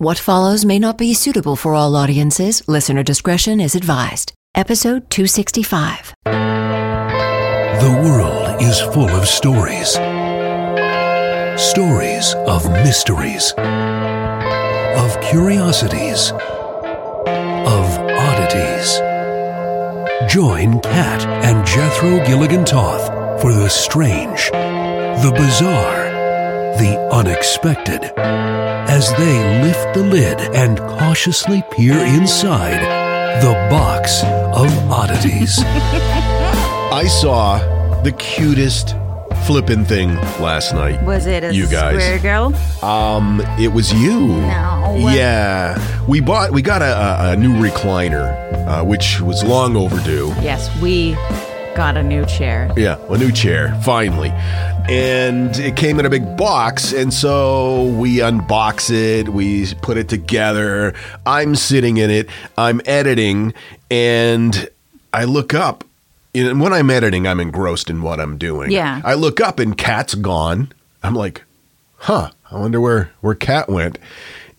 What follows may not be suitable for all audiences. Listener discretion is advised. Episode 265. The world is full of stories. Stories of mysteries, of curiosities, of oddities. Join Kat and Jethro Gilligan Toth for the strange, the bizarre, the unexpected as they lift the lid and cautiously peer inside the box of oddities. I saw the cutest flipping thing last night. Was it a you guys? square girl? Um, it was you. No. Yeah, we bought. We got a, a, a new recliner, uh, which was long overdue. Yes, we got a new chair. Yeah, a new chair, finally. And it came in a big box, and so we unbox it, we put it together. I'm sitting in it, I'm editing, and I look up. And when I'm editing, I'm engrossed in what I'm doing. Yeah. I look up and Cat's gone. I'm like, huh, I wonder where, where Cat went.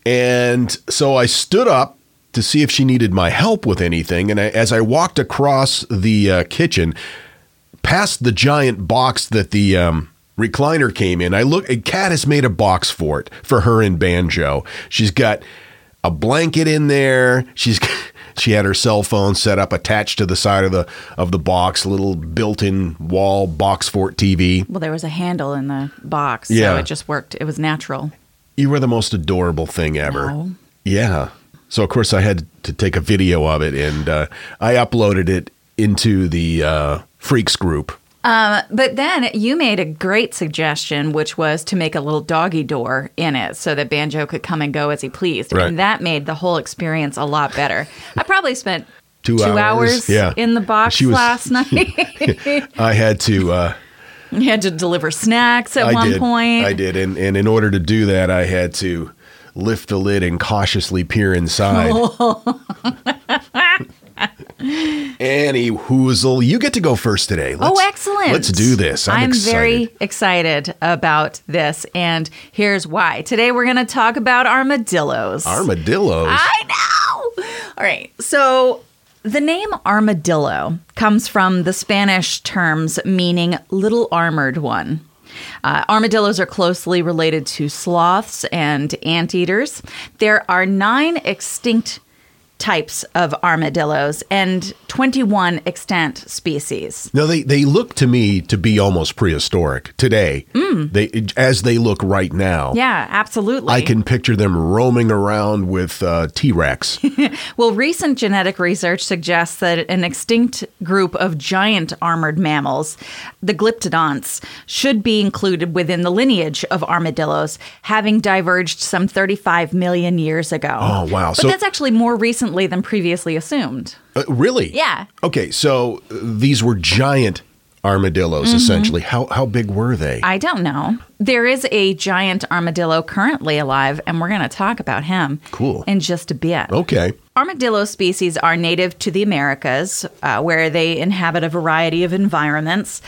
And so I stood up to see if she needed my help with anything. And I, as I walked across the uh, kitchen, past the giant box that the um, recliner came in, I look. A cat has made a box for it for her and Banjo. She's got a blanket in there. She's she had her cell phone set up attached to the side of the of the box, little built-in wall box fort TV. Well, there was a handle in the box, Yeah. so it just worked. It was natural. You were the most adorable thing ever. No. Yeah. So of course I had to take a video of it and uh, I uploaded it into the uh, freaks group. Um, but then you made a great suggestion, which was to make a little doggy door in it so that Banjo could come and go as he pleased. Right. And that made the whole experience a lot better. I probably spent Two hours, hours, yeah. in the box was- last night. I had to. Uh, you had to deliver snacks at I one did. point. I did, and and in order to do that, I had to lift the lid and cautiously peer inside. Annie Hoozle, you get to go first today. Oh, let's, oh, excellent. Let's do this. I'm, excited. very excited about this. And here's why. Today we're going to talk about armadillos. armadillos. I know. All right. So the name armadillo comes from the Spanish terms meaning little armored one. Uh, armadillos are closely related to sloths and anteaters. There are nine extinct types of armadillos and 21 extant species. No, they they look to me to be almost prehistoric today. They as they look right now. Mm. Yeah, absolutely. I can picture them roaming around with uh, T Rex. Well, recent genetic research suggests that an extinct group of giant armored mammals, the glyptodonts, should be included within the lineage of armadillos, having diverged some 35 million years ago. Oh, wow. But So- that's actually more recently than previously assumed. Uh, really? Yeah. Okay, so uh, these were giant armadillos, essentially. How how big were they? Mm-hmm. I don't know. There is a giant armadillo currently alive, and we're going to talk about him Cool. in just a bit. okay. Armadillo species are native to the Americas, uh, where they inhabit a variety of environments.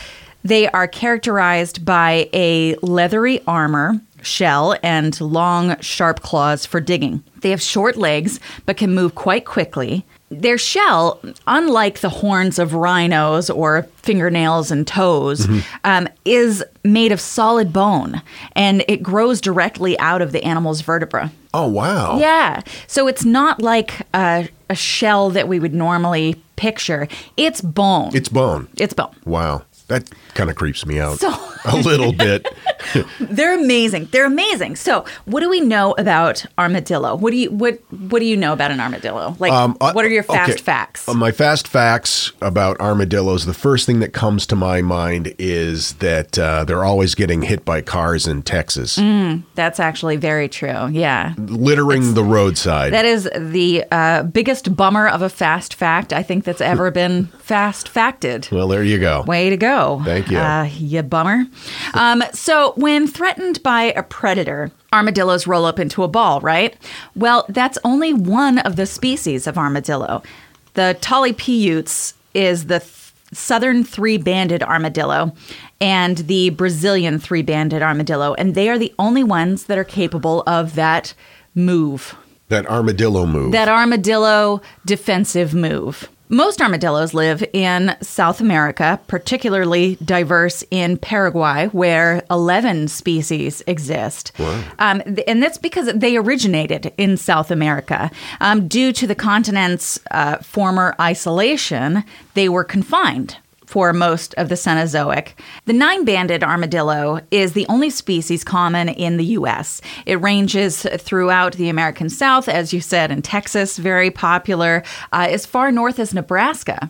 They are characterized by a leathery armor, shell, and long, sharp claws for digging. They have short legs but can move quite quickly. their shell, unlike the horns of rhinos or fingernails and toes, um, is made of solid bone and it grows directly out of the animal's vertebra. Oh wow. Yeah. So it's not like a, a shell that we would normally picture. It's bone. It's bone. It's bone. Wow. That kind of creeps me out So- a little bit. They're amazing. They're amazing. So, what do we know about armadillo? What do you what what do you know about an armadillo? Like Um, uh, what are your fast okay. facts? Uh, my fast facts about armadillos. The first thing that comes to my mind is that uh, they're always getting hit by cars in Texas, Mm. That's actually very true. Yeah. littering the roadside. That is the uh, biggest bummer of a fast fact I think that's ever been fast facted. well, there you go. Way to go. Thank you. Uh, you bummer. Um, so, when threatened by a predator, armadillos roll up into a ball, right? Well, that's only one of the species of armadillo. The Tolypeutes is the th- southern three banded armadillo and the Brazilian three banded armadillo, and they are the only ones that are capable of that move That armadillo move. that armadillo defensive move. Most armadillos live in South America, particularly diverse in Paraguay, where 11 species exist. Um, and that's because they originated in South America. Um, due to the continent's uh, former isolation, they were confined for most of the Cenozoic. The nine banded armadillo is the only species common in the U.S. It ranges throughout the American South, as you said, in Texas, very popular, uh, as far north as Nebraska.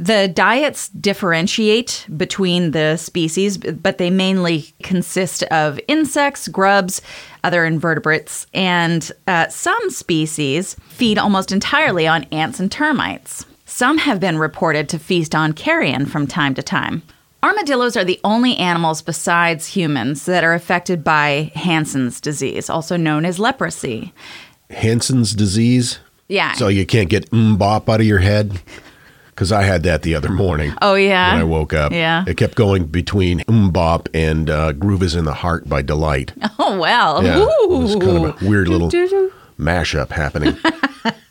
The diets differentiate between the species, but they mainly consist of insects, grubs, other invertebrates, and uh, some species feed almost entirely on ants and termites. Some have been reported to feast on carrion from time to time. Armadillos are the only animals besides humans that are affected by Hansen's disease, also known as leprosy. Hansen's disease. Yeah. So you can't get MMMBop out of your head? Because I had that the other morning. Oh, yeah? When I woke up. Yeah. It kept going between MMMBop and uh, Groove is in the Heart by Deee-Lite. Oh, well. Yeah. It was kind of a weird little mashup happening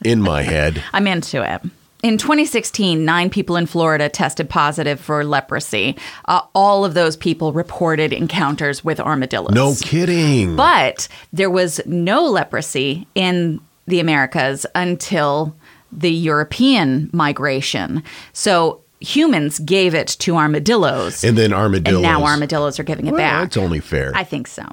in my head. I'm into it. In 2016, nine people in Florida tested positive for leprosy. Uh, all of those people reported encounters with armadillos. No kidding. But there was no leprosy in the Americas until the European migration. So humans gave it to armadillos. and then armadillos. And now armadillos are giving it Well, back. it's only fair. I think so.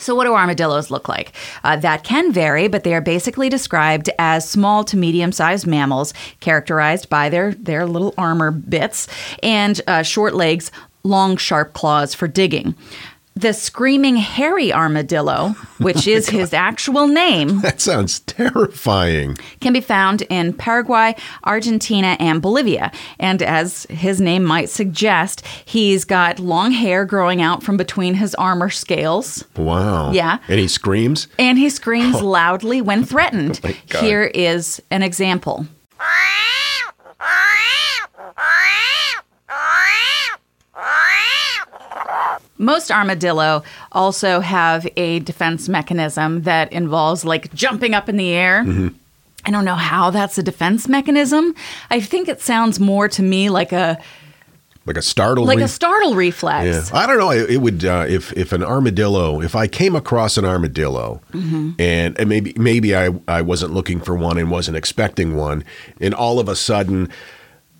So, what do armadillos look like? Uh, that can vary, but they are basically described as small to medium sized mammals, characterized by their, their little armor bits and uh, short legs, long, sharp claws for digging. The screaming hairy armadillo, which is his actual name, that sounds terrifying. can be found in Paraguay, Argentina, and Bolivia. And as his name might suggest, he's got long hair growing out from between his armor scales. Wow. Yeah. And he screams. And he screams loudly when threatened. Oh. Here is an example. Most armadillo also have a defense mechanism that involves like jumping up in the air. Mm-hmm. I don't know how that's a defense mechanism. I think it sounds more to me like a Like a startle. like re- a startle reflex. Yeah, I don't know. It, it would uh, if if an armadillo. If I came across an armadillo, Mm-hmm. and, and maybe maybe I I wasn't looking for one and wasn't expecting one, and all of a sudden,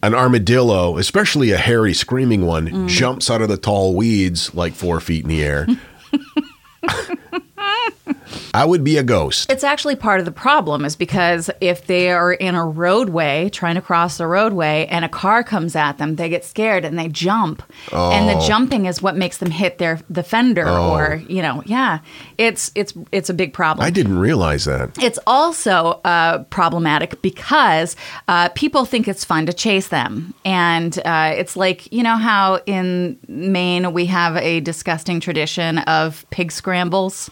an armadillo, especially a hairy screaming one, Mm. jumps out of the tall weeds like four feet in the air. I would be a ghost. It's actually part of the problem is because if they are in a roadway trying to cross the roadway and a car comes at them, they get scared and they jump. And the jumping is what makes them hit their the fender or, you know, yeah. It's it's it's a big problem. I didn't realize that. It's also uh, problematic because uh, people think it's fun to chase them. And uh, it's like, you know, how in Maine we have a disgusting tradition of pig scrambles?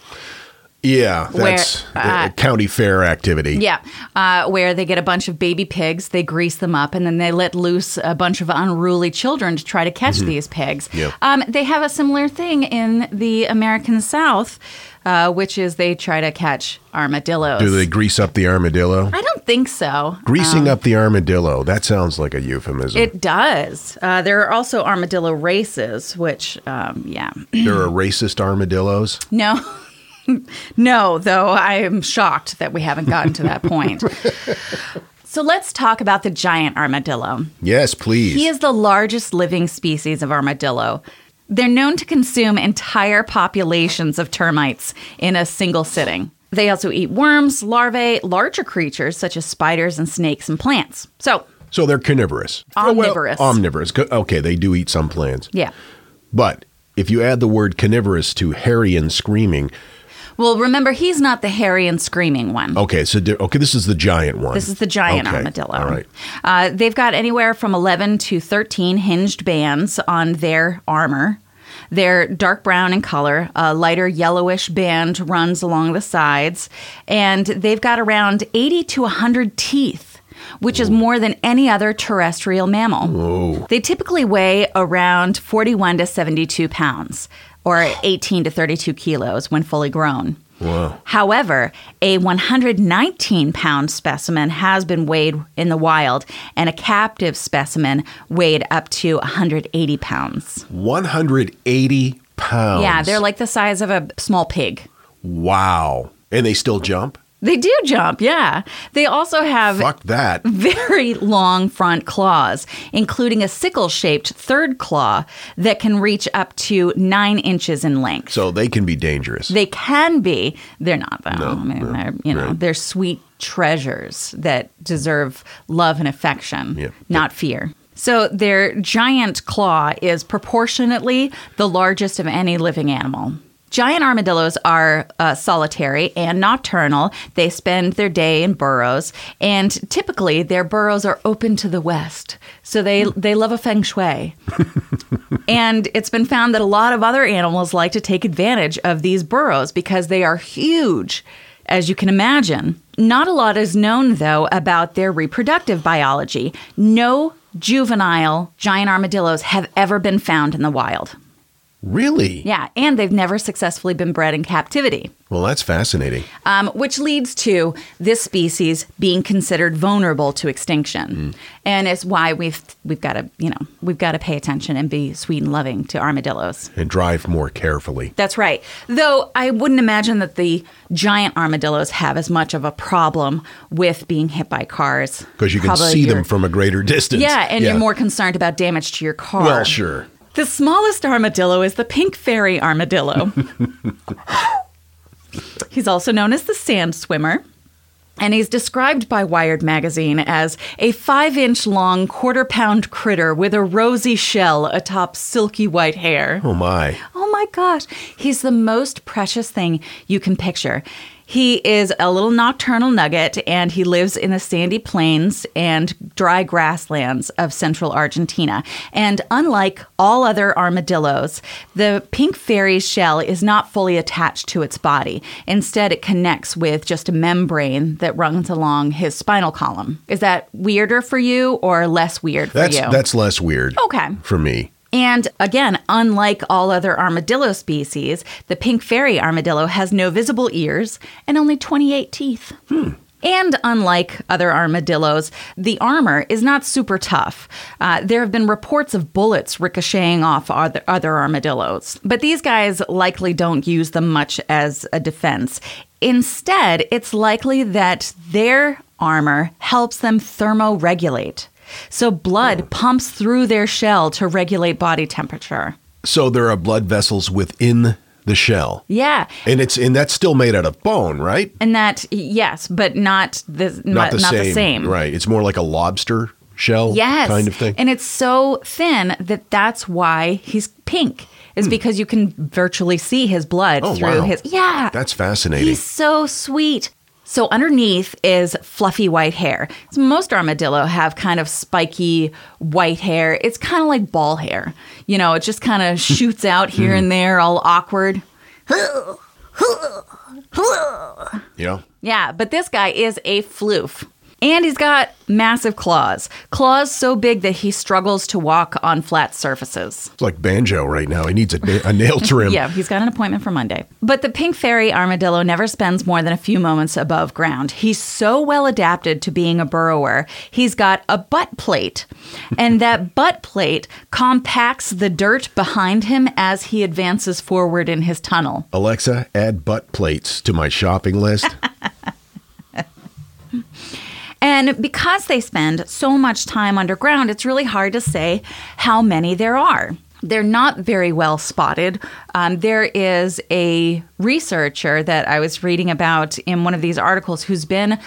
Yeah, Where, that's uh, a county fair activity. Yeah, uh, where they get a bunch of baby pigs, they grease them up, and then they let loose a bunch of unruly children to try to catch these pigs. Mm-hmm. Yep. Um, they have a similar thing in the American South, uh, which is they try to catch armadillos. Do they grease up the armadillo? I don't think so. Greasing up the armadillo. That sounds like a euphemism. It does. Uh, there are also armadillo races, which, um, yeah. there are racist armadillos. No. no, though I am shocked that we haven't gotten to that point. so let's talk about the giant armadillo. Yes, please. He is the largest living species of armadillo. They're known to consume entire populations of termites in a single sitting. They also eat worms, larvae, larger creatures such as spiders and snakes and plants. So, so they're carnivorous. Oh, well, Omnivorous. omnivorous. Okay, they do eat some plants. yeah. But if you add the word carnivorous to hairy and screaming, Well, remember, he's not the hairy and screaming one. okay, so di- okay, this is the giant one. This is the giant Okay, armadillo. All right. Uh, they've got anywhere from 11 to 13 hinged bands on their armor. They're dark brown in color. A lighter yellowish band runs along the sides. And they've got around 80 to 100 teeth, which is more than any other terrestrial mammal. They typically weigh around 41 to 72 pounds, or 18 to 32 kilos when fully grown. Wow. However, a 119 pound specimen has been weighed in the wild, and a captive specimen weighed up to 180 pounds. 180 pounds. Yeah, they're like the size of a small pig. Wow. And they still jump? They do jump, yeah. They also have Fuck that. very long front claws, including a sickle shaped third claw that can reach up to nine inches in length. So they can be dangerous. They can be. They're not though. No, I mean, no, they're you know right. they're sweet treasures that deserve love and affection, Yeah. not fear. So their giant claw is proportionately the largest of any living animal. Giant armadillos are uh, solitary and nocturnal. They spend their day in burrows, and typically their burrows are open to the west. So they they love a feng shui. And it's been found that a lot of other animals like to take advantage of these burrows because they are huge, as you can imagine. Not a lot is known, though, about their reproductive biology. No juvenile giant armadillos have ever been found in the wild. Really? Yeah, and they've never successfully been bred in captivity, Well, that's fascinating. um, which leads to this species being considered vulnerable to extinction, and it's why we've we've got to you know we've got to pay attention and be sweet and loving to armadillos. And drive more carefully. That's right. Though I wouldn't imagine that the giant armadillos have as much of a problem with being hit by cars. Because you can Probably see them from a greater distance. Yeah, and you're more concerned about damage to your car. Well, sure. The smallest armadillo is the pink fairy armadillo. he's also known as the sand swimmer. And he's described by Wired magazine as a five inch long, quarter pound critter with a rosy shell atop silky white hair. Oh, my. Oh my gosh. He's the most precious thing you can picture. He is a little nocturnal nugget and he lives in the sandy plains and dry grasslands of central Argentina. And unlike all other armadillos, the pink fairy's shell is not fully attached to its body. Instead, it connects with just a membrane that runs along his spinal column. Is that weirder for you or less weird for That's you? that's less weird. Okay. For me. And again, unlike all other armadillo species, the pink fairy armadillo has no visible ears and only 28 teeth. And unlike other armadillos, the armor is not super tough. Uh, there have been reports of bullets ricocheting off other, other armadillos, but these guys likely don't use them much as a defense. Instead, it's likely that their armor helps them thermoregulate. So blood pumps through their shell to regulate body temperature. So there are blood vessels within the shell. Yeah. And it's and that's still made out of bone, right? And that yes, but not the not, not the same. Right. It's more like a lobster shell Yes. kind of thing. And it's so thin that that's why he's pink. Is because you can virtually see his blood Hmm. Oh, through wow. his Yeah. That's fascinating. He's so sweet. So underneath is fluffy white hair. So most armadillo have kind of spiky white hair. It's kind of like ball hair. You know, it just kind of shoots out here and mm-hmm. there, all awkward. Know? Yeah, but this guy is a floof. And he's got massive claws. Claws so big that he struggles to walk on flat surfaces. It's like Banjo right now. He needs a, na- a nail trim. Yeah, he's got an appointment for Monday. But the pink fairy armadillo never spends more than a few moments above ground. He's so well adapted to being a burrower. He's got a butt plate, and that butt plate compacts the dirt behind him as he advances forward in his tunnel. Alexa, add butt plates to my shopping list. And because they spend so much time underground, it's really hard to say how many there are. They're not very well spotted. Um, there is a researcher that I was reading about in one of these articles who's been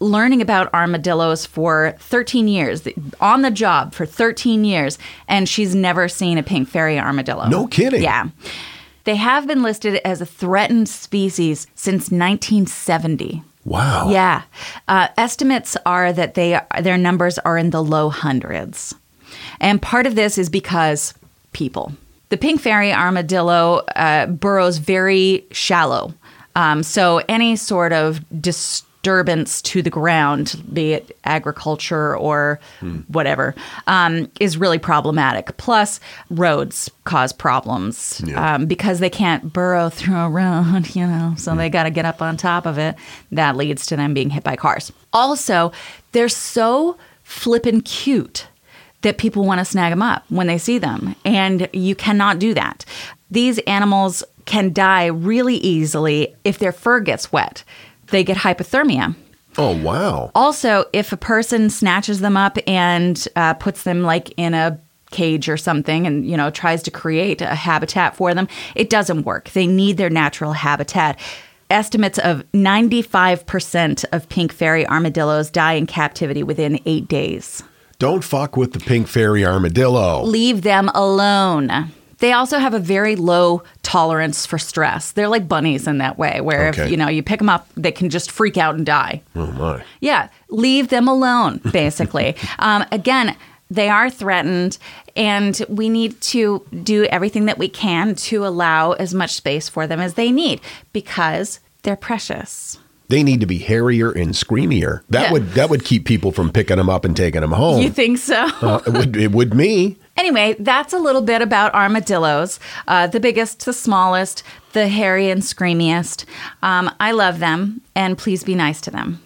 learning about armadillos for 13 years, on the job for 13 years, and she's never seen a pink fairy armadillo. No kidding. Yeah. They have been listed as a threatened species since 1970. Wow. Yeah. Uh, estimates are that they their numbers are in the low hundreds. And part of this is because people. The pink fairy armadillo uh, burrows very shallow. Um, so any sort of disturbance to the ground, be it agriculture or whatever, um, is really problematic. Plus, roads cause problems um, because they can't burrow through a road, you know, so they got to get up on top of it. That leads to them being hit by cars. Also, they're so flippin' cute that people want to snag them up when they see them. And you cannot do that. These animals can die really easily if their fur gets wet. They get hypothermia. Oh, wow. Also, if a person snatches them up and uh, puts them like in a cage or something and you know tries to create a habitat for them it doesn't work they need their natural habitat estimates of 95% of pink fairy armadillos die in captivity within 8 days Don't fuck with the pink fairy armadillo. leave them alone. They also have a very low tolerance for stress. They're like bunnies in that way, where Okay. if you know you pick them up, they can just freak out and die. Oh, my. Yeah, leave them alone. Basically, um, again, they are threatened, and we need to do everything that we can to allow as much space for them as they need because they're precious. They need to be hairier and screamier. That Yeah. would that would keep people from picking them up and taking them home. You think so? Uh, it would it would me. Anyway, that's a little bit about armadillos. Uh, the biggest, the smallest, the hairy and screamiest. Um, I love them, and please be nice to them.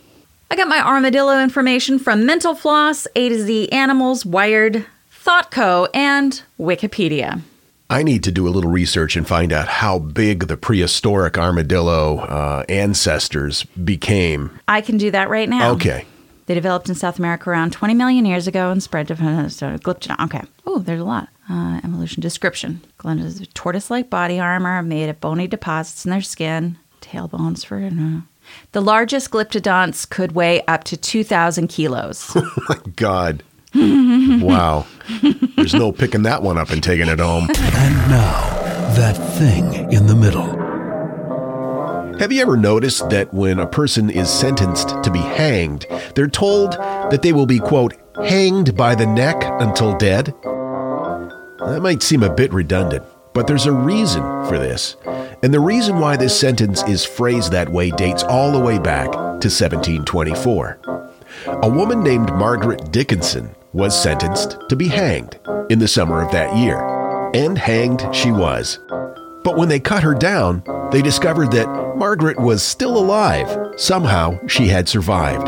I got my armadillo information from Mental Floss, A to Z Animals, Wired, ThoughtCo, and Wikipedia. I need to do a little research and find out how big the prehistoric armadillo uh, ancestors became. I can do that right now. Okay. They developed in South America around 20 million years ago and spread to so Glyptodon. Okay. Oh, there's a lot. Uh, evolution description. Glenda's tortoise-like body armor made of bony deposits in their skin. tail bones for no. The largest glyptodonts could weigh up to 2,000 kilos. My God. wow. There's no picking that one up and taking it home. And now, that thing in the middle. Have you ever noticed that when a person is sentenced to be hanged, they're told that they will be, quote, hanged by the neck until dead? That might seem a bit redundant, but there's a reason for this. And the reason why this sentence is phrased that way dates all the way back to 1724. A woman named Margaret Dickinson was sentenced to be hanged in the summer of that year. And hanged she was. But when they cut her down, they discovered that Margaret was still alive. Somehow she had survived.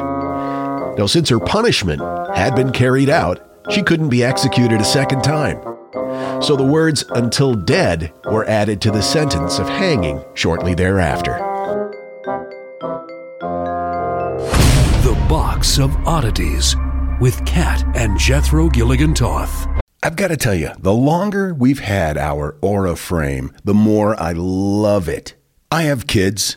Now, since her punishment had been carried out, she couldn't be executed a second time. So the words until dead were added to the sentence of hanging shortly thereafter. The Box of Oddities with Kat and Jethro Gilligan Toth. I've got to tell you, the longer we've had our Aura frame, the more I love it. I have kids,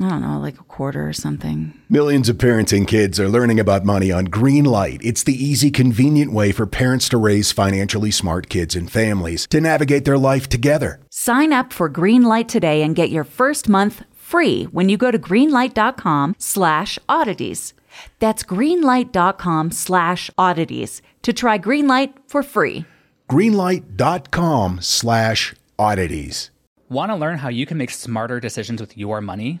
I don't know, like a quarter or something. Millions of parents and kids are learning about money on Greenlight. It's the easy, convenient way for parents to raise financially smart kids and families to navigate their life together. Sign up for Greenlight today and get your first month free when you go to greenlight.com slash oddities. That's greenlight.com slash oddities to try Greenlight for free. Greenlight.com slash oddities. Want to learn how you can make smarter decisions with your money?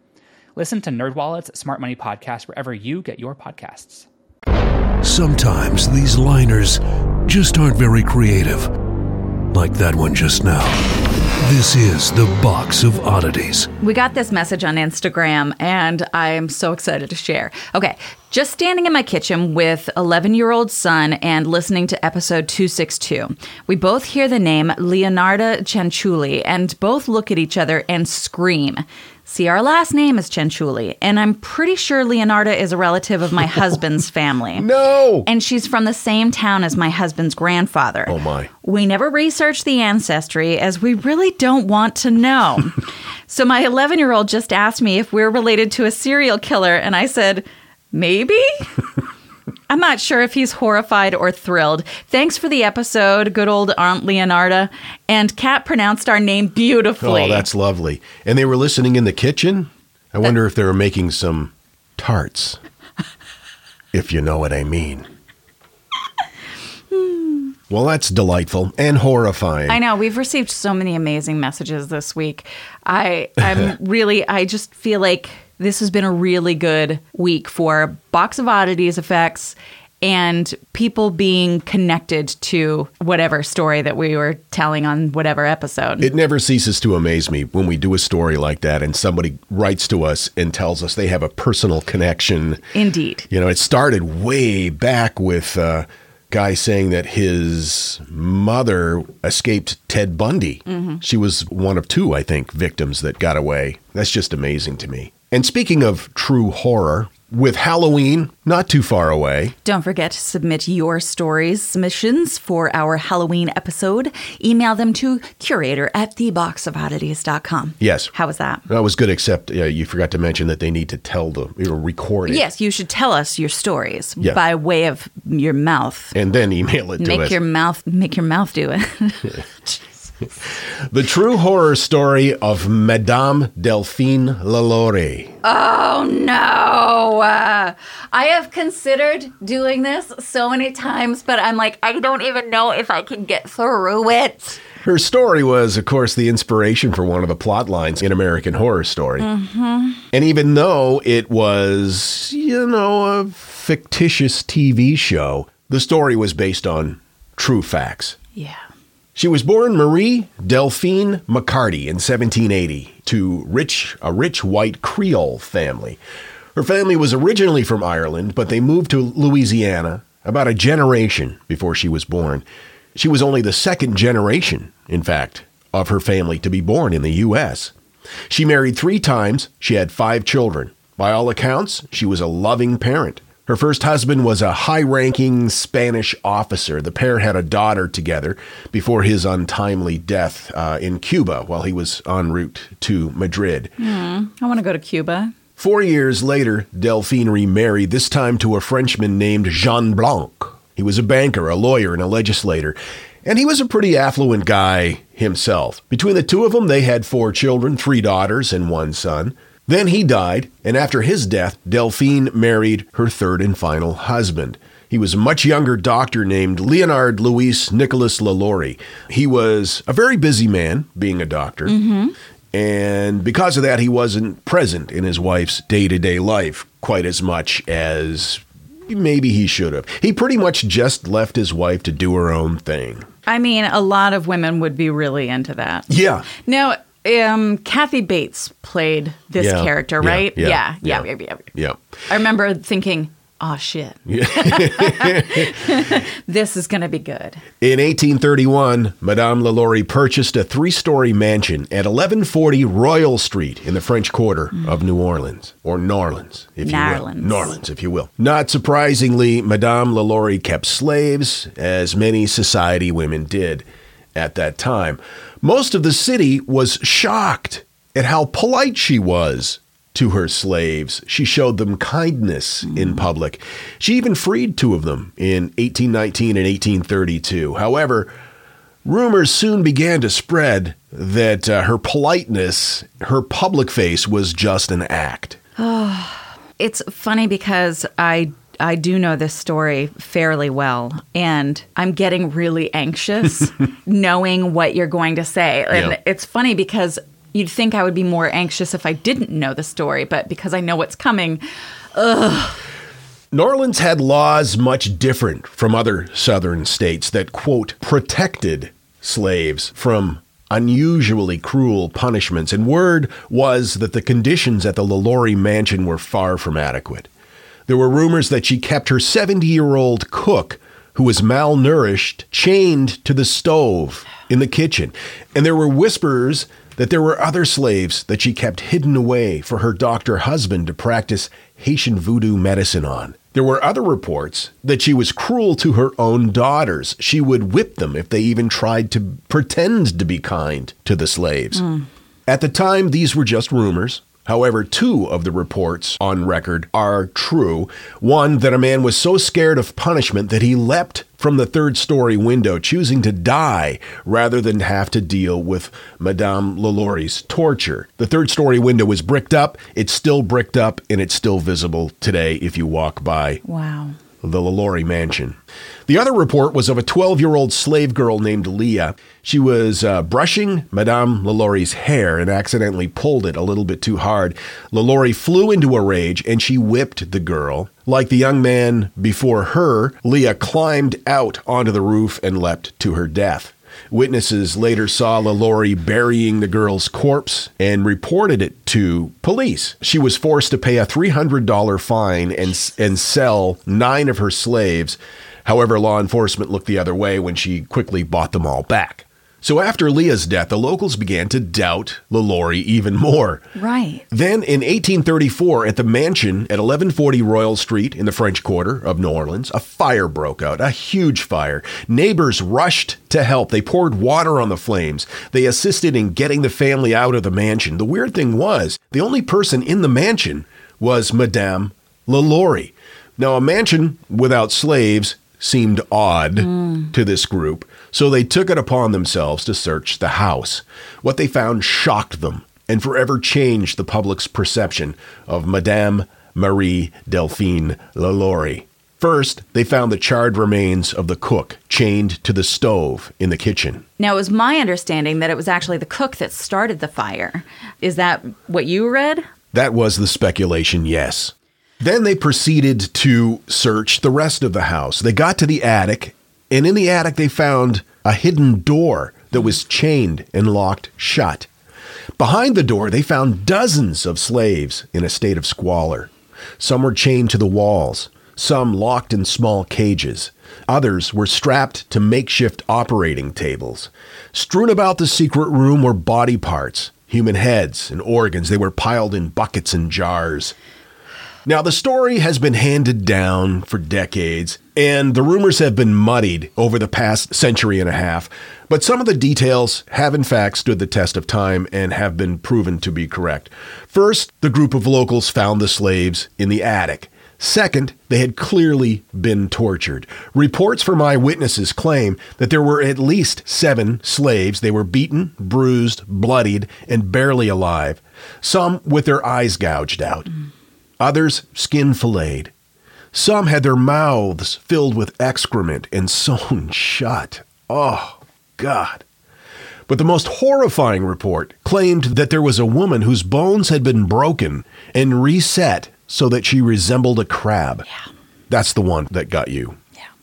Listen to NerdWallet's Smart Money Podcast wherever you get your podcasts. Sometimes these liners just aren't very creative. Like that one just now. This is the Box of Oddities. We got this message on Instagram and I am so excited to share. Okay, just standing in my kitchen with 11 year old son and listening to episode 262. We both hear the name Leonarda Cianciulli and both look at each other and scream. See, our last name is Cianciulli, and I'm pretty sure Leonarda is a relative of my husband's family. No! And she's from the same town as my husband's grandfather. Oh, my. We never researched the ancestry as we really don't want to know. so my 11 year old just asked me if we're related to a serial killer, and I said, maybe? I'm not sure if he's horrified or thrilled. Thanks for the episode, good old Aunt Leonarda. And Kat pronounced our name beautifully. Oh, that's lovely. And they were listening in the kitchen. I wonder if they were making some tarts. if you know what I mean. Well, that's delightful and horrifying. I know we've received so many amazing messages this week. I I'm really I just feel like this has been a really good week for Box of Oddities effects and people being connected to whatever story that we were telling on whatever episode. It never ceases to amaze me when we do a story like that and somebody writes to us and tells us they have a personal connection. Indeed. You know, it started way back with a guy saying that his mother escaped Ted Bundy. Mm-hmm. She was one of two, I think, victims that got away. That's just amazing to me. And speaking of true horror, with Halloween not too far away, Don't forget to submit your stories, submissions for our Halloween episode. Email them to curator at theboxofoddities.com. yes, How was that? that was good, except uh, you forgot to mention that they need to tell the, you know, record it. Yes, you should tell us your stories Yeah. by way of your mouth. And then email it to Make us. your mouth make your mouth do it. The true horror story of Madame Delphine Lalaurie. oh no. Uh, I have considered doing this so many times, but I'm like I don't even know if I can get through it. Her story was, of course, the inspiration for one of the plot lines in American Horror Story. And even though it was, you know, a fictitious TV show, the story was based on true facts. Yeah. She was born Marie Delphine McCarty in 1780 to rich a rich white Creole family. Her family was originally from Ireland, but they moved to Louisiana about a generation before she was born. She was only the second generation, in fact, of her family to be born in the US. She married 3 times, she had 5 children. By all accounts, she was a loving parent. Her first husband was a high ranking Spanish officer. The pair had a daughter together before his untimely death uh, in Cuba while he was en route to Madrid. I want to go to Cuba. Four years later, Delphine remarried, this time to a Frenchman named Jean Blanc. He was a banker, a lawyer, and a legislator, and he was a pretty affluent guy himself. Between the two of them, they had four children three daughters and one son. Then he died, and after his death, Delphine married her third and final husband. He was a much younger doctor named Leonard Louis Nicholas Lalaurie. He was a very busy man, being a doctor. Mm-hmm. And because of that, he wasn't present in his wife's day to day life quite as much as maybe he should have. He pretty much just left his wife to do her own thing. I mean, a lot of women would be really into that. Yeah. Now, um, Kathy Bates played this Yeah, character, right? yeah, yeah, yeah, yeah. yeah, yeah. I remember thinking, "Oh shit, this is gonna be good." In 1831, Madame Lalaurie purchased a three story mansion at 1140 Royal Street in the French Quarter of New Orleans, or Norlands, if you will. Narlands. Norlands, if you will. Not surprisingly, Madame Lalaurie kept slaves, as many society women did at that time. Most of the city was shocked at how polite she was to her slaves. She showed them kindness in public. She even freed two of them in 1819 and 1832. However, rumors soon began to spread that uh, her politeness, her public face, was just an act. Oh, It's funny because I I do know this story fairly well, and I'm getting really anxious knowing what you're going to say. And Yeah. it's funny because you'd think I would be more anxious if I didn't know the story, but because I know what's coming, ugh. New Orleans had laws much different from other southern states that, quote, protected slaves from unusually cruel punishments. And word was that the conditions at the Lalaurie mansion were far from adequate. There were rumors that she kept her 70 year old cook, who was malnourished, chained to the stove in the kitchen. And there were whispers that there were other slaves that she kept hidden away for her doctor husband to practice Haitian voodoo medicine on. There were other reports that she was cruel to her own daughters. She would whip them if they even tried to pretend to be kind to the slaves. Hmm. At the time, these were just rumors. However, two of the reports on record are true. One, that a man was so scared of punishment that he leapt from the third story window, choosing to die rather than have to deal with Madame Lalaurie's torture. The third story window was bricked up. It's still bricked up and it's still visible today if you walk by Wow. The Lalaurie mansion. The other report was of a 12 year old slave girl named Leah. She was uh, brushing Madame Lalaurie's hair and accidentally pulled it a little bit too hard. Lalaurie flew into a rage and she whipped the girl. Like the young man before her, Leah climbed out onto the roof and leapt to her death. Witnesses later saw Lalaurie burying the girl's corpse and reported it to police. She was forced to pay a $300 fine and, and sell nine of her slaves. However, law enforcement looked the other way when she quickly bought them all back. So after Leah's death, the locals began to doubt Lalaurie even more. Right. Then in 1834, at the mansion at 1140 Royal Street in the French Quarter of New Orleans, a fire broke out, a huge fire. Neighbors rushed to help. They poured water on the flames. They assisted in getting the family out of the mansion. The weird thing was, the only person in the mansion was Madame Lalaurie. Now, a mansion without slaves seemed odd mm. to this group, so they took it upon themselves to search the house. What they found shocked them and forever changed the public's perception of Madame Marie Delphine Lalaurie. First, they found the charred remains of the cook chained to the stove in the kitchen. Now, it was my understanding that it was actually the cook that started the fire. Is that what you read? That was the speculation, yes. Then they proceeded to search the rest of the house. They got to the attic, and in the attic, they found a hidden door that was chained and locked shut. Behind the door, they found dozens of slaves in a state of squalor. Some were chained to the walls, some locked in small cages. Others were strapped to makeshift operating tables. Strewn about the secret room were body parts, human heads, and organs. They were piled in buckets and jars. Now, the story has been handed down for decades, and the rumors have been muddied over the past century and a half. But some of the details have, in fact, stood the test of time and have been proven to be correct. First, the group of locals found the slaves in the attic. Second, they had clearly been tortured. Reports from eyewitnesses claim that there were at least seven slaves. They were beaten, bruised, bloodied, and barely alive, some with their eyes gouged out others skin filleted. Some had their mouths filled with excrement and sewn shut. Oh, God. But the most horrifying report claimed that there was a woman whose bones had been broken and reset so that she resembled a crab. Yeah. That's the one that got you.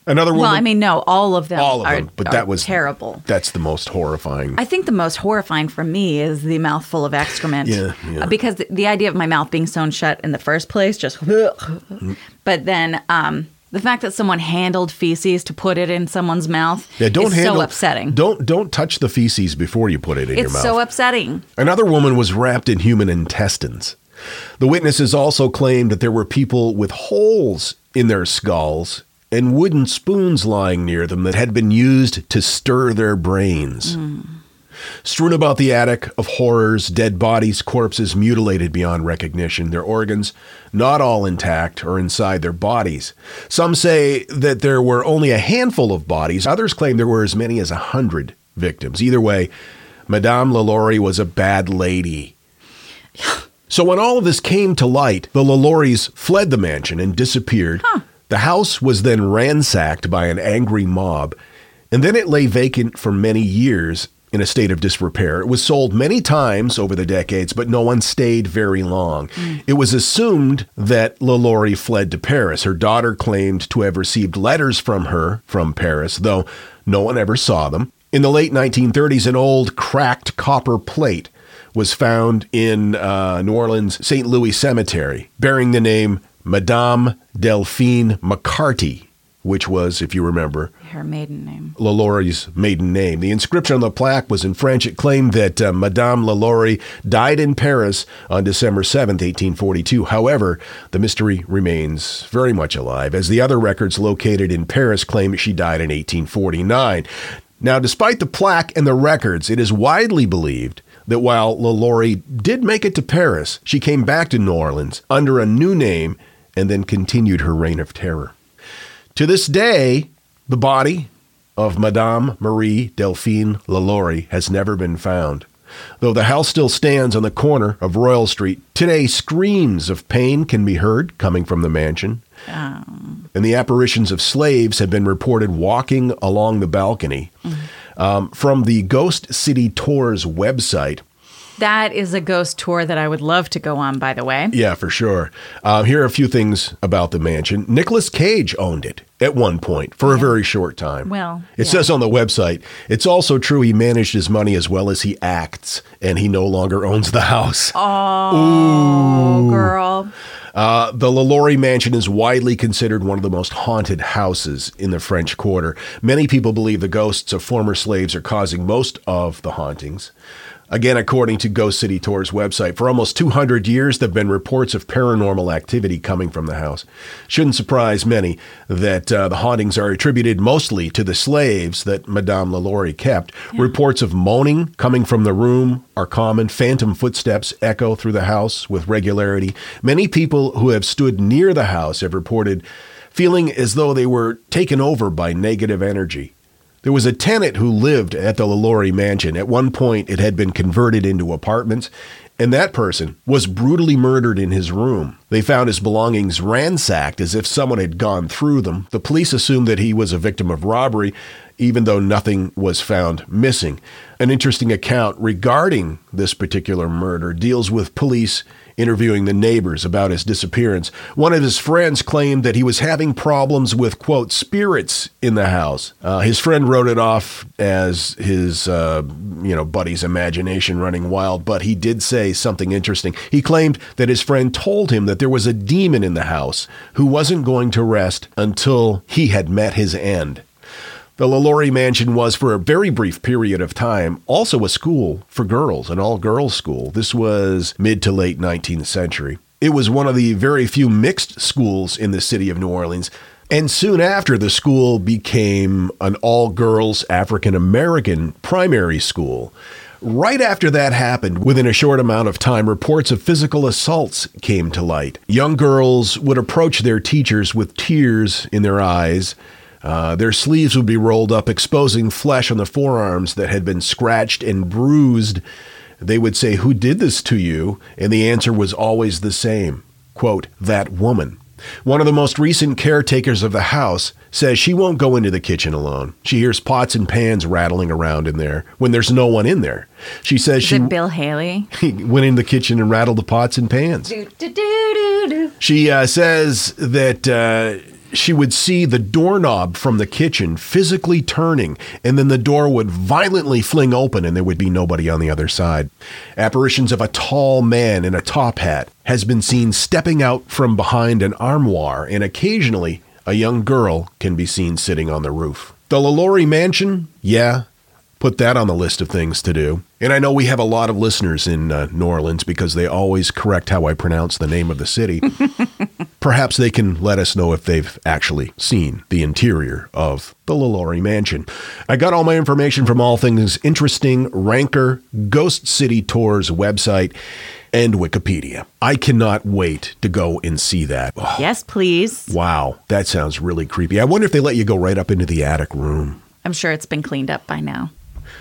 Another Well. I mean, no, all of them. all of are, them, but that was terrible. That's the most horrifying. I think the most horrifying for me is the mouthful of excrement. Yeah, yeah. Uh, Because the, the idea of my mouth being sewn shut in the first place, just. But then um, the fact that someone handled feces to put it in someone's mouth yeah, don't is handle. so upsetting. Don't don't touch the feces before you put it in your mouth. it's so upsetting. Another woman was wrapped in human intestines. The witnesses also claimed that there were people with holes in their skulls and wooden spoons lying near them that had been used to stir their brains. Strewn about the attic of horrors, dead bodies, corpses mutilated beyond recognition, their organs not all intact or inside their bodies. Some say that there were only a handful of bodies, others claim there were as many as a hundred victims. Either way, Madame Lalaurie was a bad lady. So when all of this came to light, the Lalauries fled the mansion and disappeared. The house was then ransacked by an angry mob, and then it lay vacant for many years in a state of disrepair. It was sold many times over the decades, but no one stayed very long. It was assumed that Lalaurie fled to Paris. Her daughter claimed to have received letters from her from Paris, though no one ever saw them. In the late 1930s, an old cracked copper plate was found in uh, New Orleans St. Louis Cemetery, bearing the name Madame Delphine McCarty, which was, if you remember, Her maiden name. Lalaurie's maiden name. The inscription on the plaque was in French. It claimed that uh, Madame Lalaurie died in Paris on December 7th, 1842. However, the mystery remains very much alive, as the other records located in Paris claim she died in 1849. Now, despite the plaque and the records, it is widely believed that while LaLaurie did make it to Paris, she came back to New Orleans under a new name and then continued her reign of terror. To this day, the body of Madame Marie Delphine LaLaurie has never been found. Though the house still stands on the corner of Royal Street, today screams of pain can be heard coming from the mansion. And the apparitions of slaves have been reported walking along the balcony. Um, from the Ghost City Tours website, That is a ghost tour that I would love to go on, by the way. Yeah, for sure. Um, here are a few things about the mansion. Nicolas Cage owned it at one point for a very short time. Well, it yeah. says on the website. It's also true he managed his money as well as he acts, and he no longer owns the house. Oh, girl. Uh, the LaLaurie Mansion is widely considered one of the most haunted houses in the French Quarter. Many people believe the ghosts of former slaves are causing most of the hauntings. Again, according to Ghost City Tours website, for almost 200 years, there have been reports of paranormal activity coming from the house. Shouldn't surprise many that uh, the hauntings are attributed mostly to the slaves that Madame LaLaurie kept. Reports of moaning coming from the room are common. Phantom footsteps echo through the house with regularity. Many people who have stood near the house have reported feeling as though they were taken over by negative energy. There was a tenant who lived at the LaLaurie mansion. At one point, it had been converted into apartments, and that person was brutally murdered in his room. They found his belongings ransacked as if someone had gone through them. The police assumed that he was a victim of robbery, even though nothing was found missing. An interesting account regarding this particular murder deals with police interviewing the neighbors about his disappearance. One of his friends claimed that he was having problems with, quote, spirits in the house. Uh, his friend wrote it off as his, uh, you know, buddy's imagination running wild, but he did say something interesting. He claimed that his friend told him that there was a demon in the house who wasn't going to rest until he had met his end. The LaLaurie Mansion was, for a very brief period of time, also a school for girls, an all girls school. This was mid to late 19th century. It was one of the very few mixed schools in the city of New Orleans. And soon after, the school became an all girls African American primary school. Right after that happened, within a short amount of time, reports of physical assaults came to light. Young girls would approach their teachers with tears in their eyes. Uh, their sleeves would be rolled up, exposing flesh on the forearms that had been scratched and bruised. They would say, Who did this to you? And the answer was always the same quote, That woman. One of the most recent caretakers of the house says she won't go into the kitchen alone. She hears pots and pans rattling around in there when there's no one in there. She says Is she it Bill Haley? went in the kitchen and rattled the pots and pans. Do, do, do. She uh, says that uh, she would see the doorknob from the kitchen physically turning, and then the door would violently fling open, and there would be nobody on the other side. Apparitions of a tall man in a top hat has been seen stepping out from behind an armoire, and occasionally a young girl can be seen sitting on the roof. The LaLaurie Mansion, yeah, put that on the list of things to do. And I know we have a lot of listeners in uh, New Orleans because they always correct how I pronounce the name of the city. Perhaps they can let us know if they've actually seen the interior of the LaLaurie Mansion. I got all my information from All Things Interesting, Ranker, Ghost City Tours website, and Wikipedia. I cannot wait to go and see that. Oh, Yes, please. wow, that sounds really creepy. I wonder if they let you go right up into the attic room. I'm sure it's been cleaned up by now.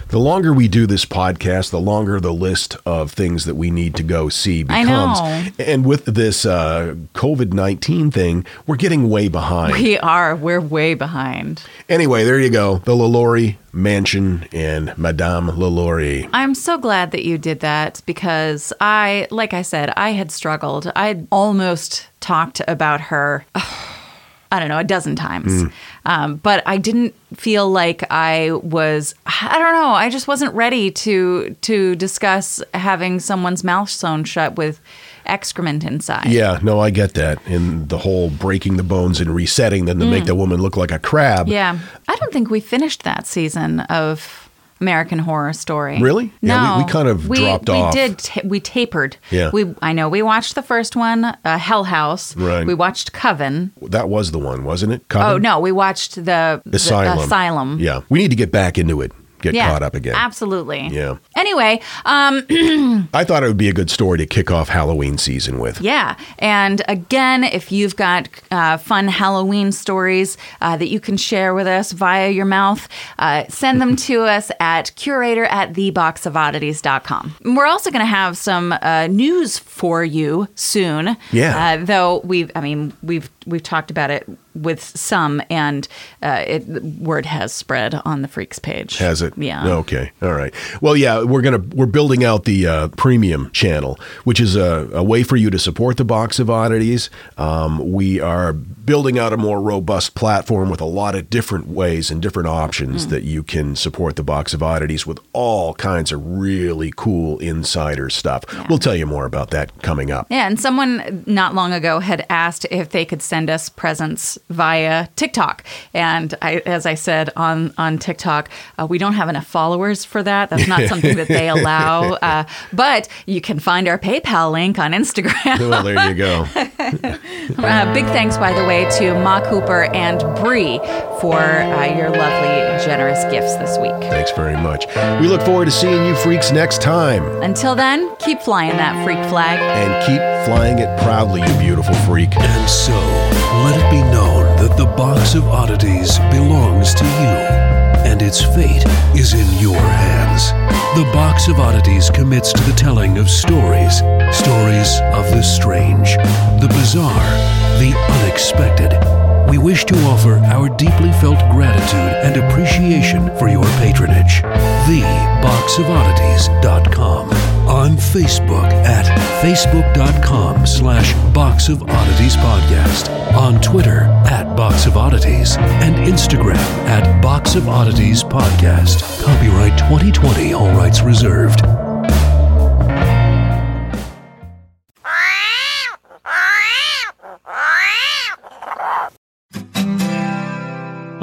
The longer we do this podcast, the longer the list of things that we need to go see I becomes. And with this uh, COVID 19 thing, we're getting way behind. We are. We're way behind. anyway, there you go. The LaLaurie Mansion and Madame LaLaurie. I'm so glad that you did that because I, like I said, I had struggled. I'd almost talked about her. I don't know, a dozen times. Um, but I didn't feel like I was. I don't know. I just wasn't ready to to discuss having someone's mouth sewn shut with excrement inside. Yeah, no, I get that. And the whole breaking the bones and resetting them to make the woman look like a crab. Mm. Yeah. I don't think we finished that season of American Horror Story. Really? No. Yeah, we- we kind of we, dropped we off. did. ta- we tapered. Yeah. We. I know. We watched the first one, uh, Hell House. Right. We watched Coven. That was the one, wasn't it? Oh no, we watched the the Asylum. Asylum. Yeah. We need to get back into it. Get yeah, caught up again. Absolutely. Yeah. Anyway, um, I thought it would be a good story to kick off Halloween season with. Yeah. And again, if you've got uh, fun Halloween stories uh, that you can share with us via your mouth, uh, send them to us at curator at theboxofoddities.com. We're also going to have some uh, news for you soon. Yeah. Uh, though we've, I mean, we've we've talked about it with some, and uh, it, word has spread on the Freaks page. Has it? Yeah. Okay. All right. Well, yeah, we're gonna we're building out the uh, premium channel, which is a, a way for you to support the box of oddities. Um, we are building out a more robust platform with a lot of different ways and different options Hmm. that you can support the box of oddities with all kinds of really cool insider stuff. We'll tell you more about that coming up. Yeah, and someone not long ago had asked if they could send us presents via TikTok, and I, as I said on on TikTok, uh, we don't have enough followers for that. That's not something that they allow. Uh, but you can find our PayPal link on Instagram. Well, there you go. Uh, big thanks, by the way, to Ma Cooper and Bree for uh, your lovely, generous gifts this week. Thanks very much. We look forward to seeing you freaks next time. Until then, keep flying that freak flag. And keep flying it proudly, you beautiful freak. And so, let it be known that the box of oddities belongs to you, and its fate is in your hands. The box of oddities commits to the telling of stories, stories of the strange, the bizarre, the unexpected. We wish to offer our deeply felt gratitude and appreciation for your patronage. TheBoxOfOddities.com. On Facebook at facebook.com slash Box of Oddities Podcast. On Twitter at Box of Oddities. And Instagram at Box of Oddities Podcast. Copyright 2020, all rights reserved.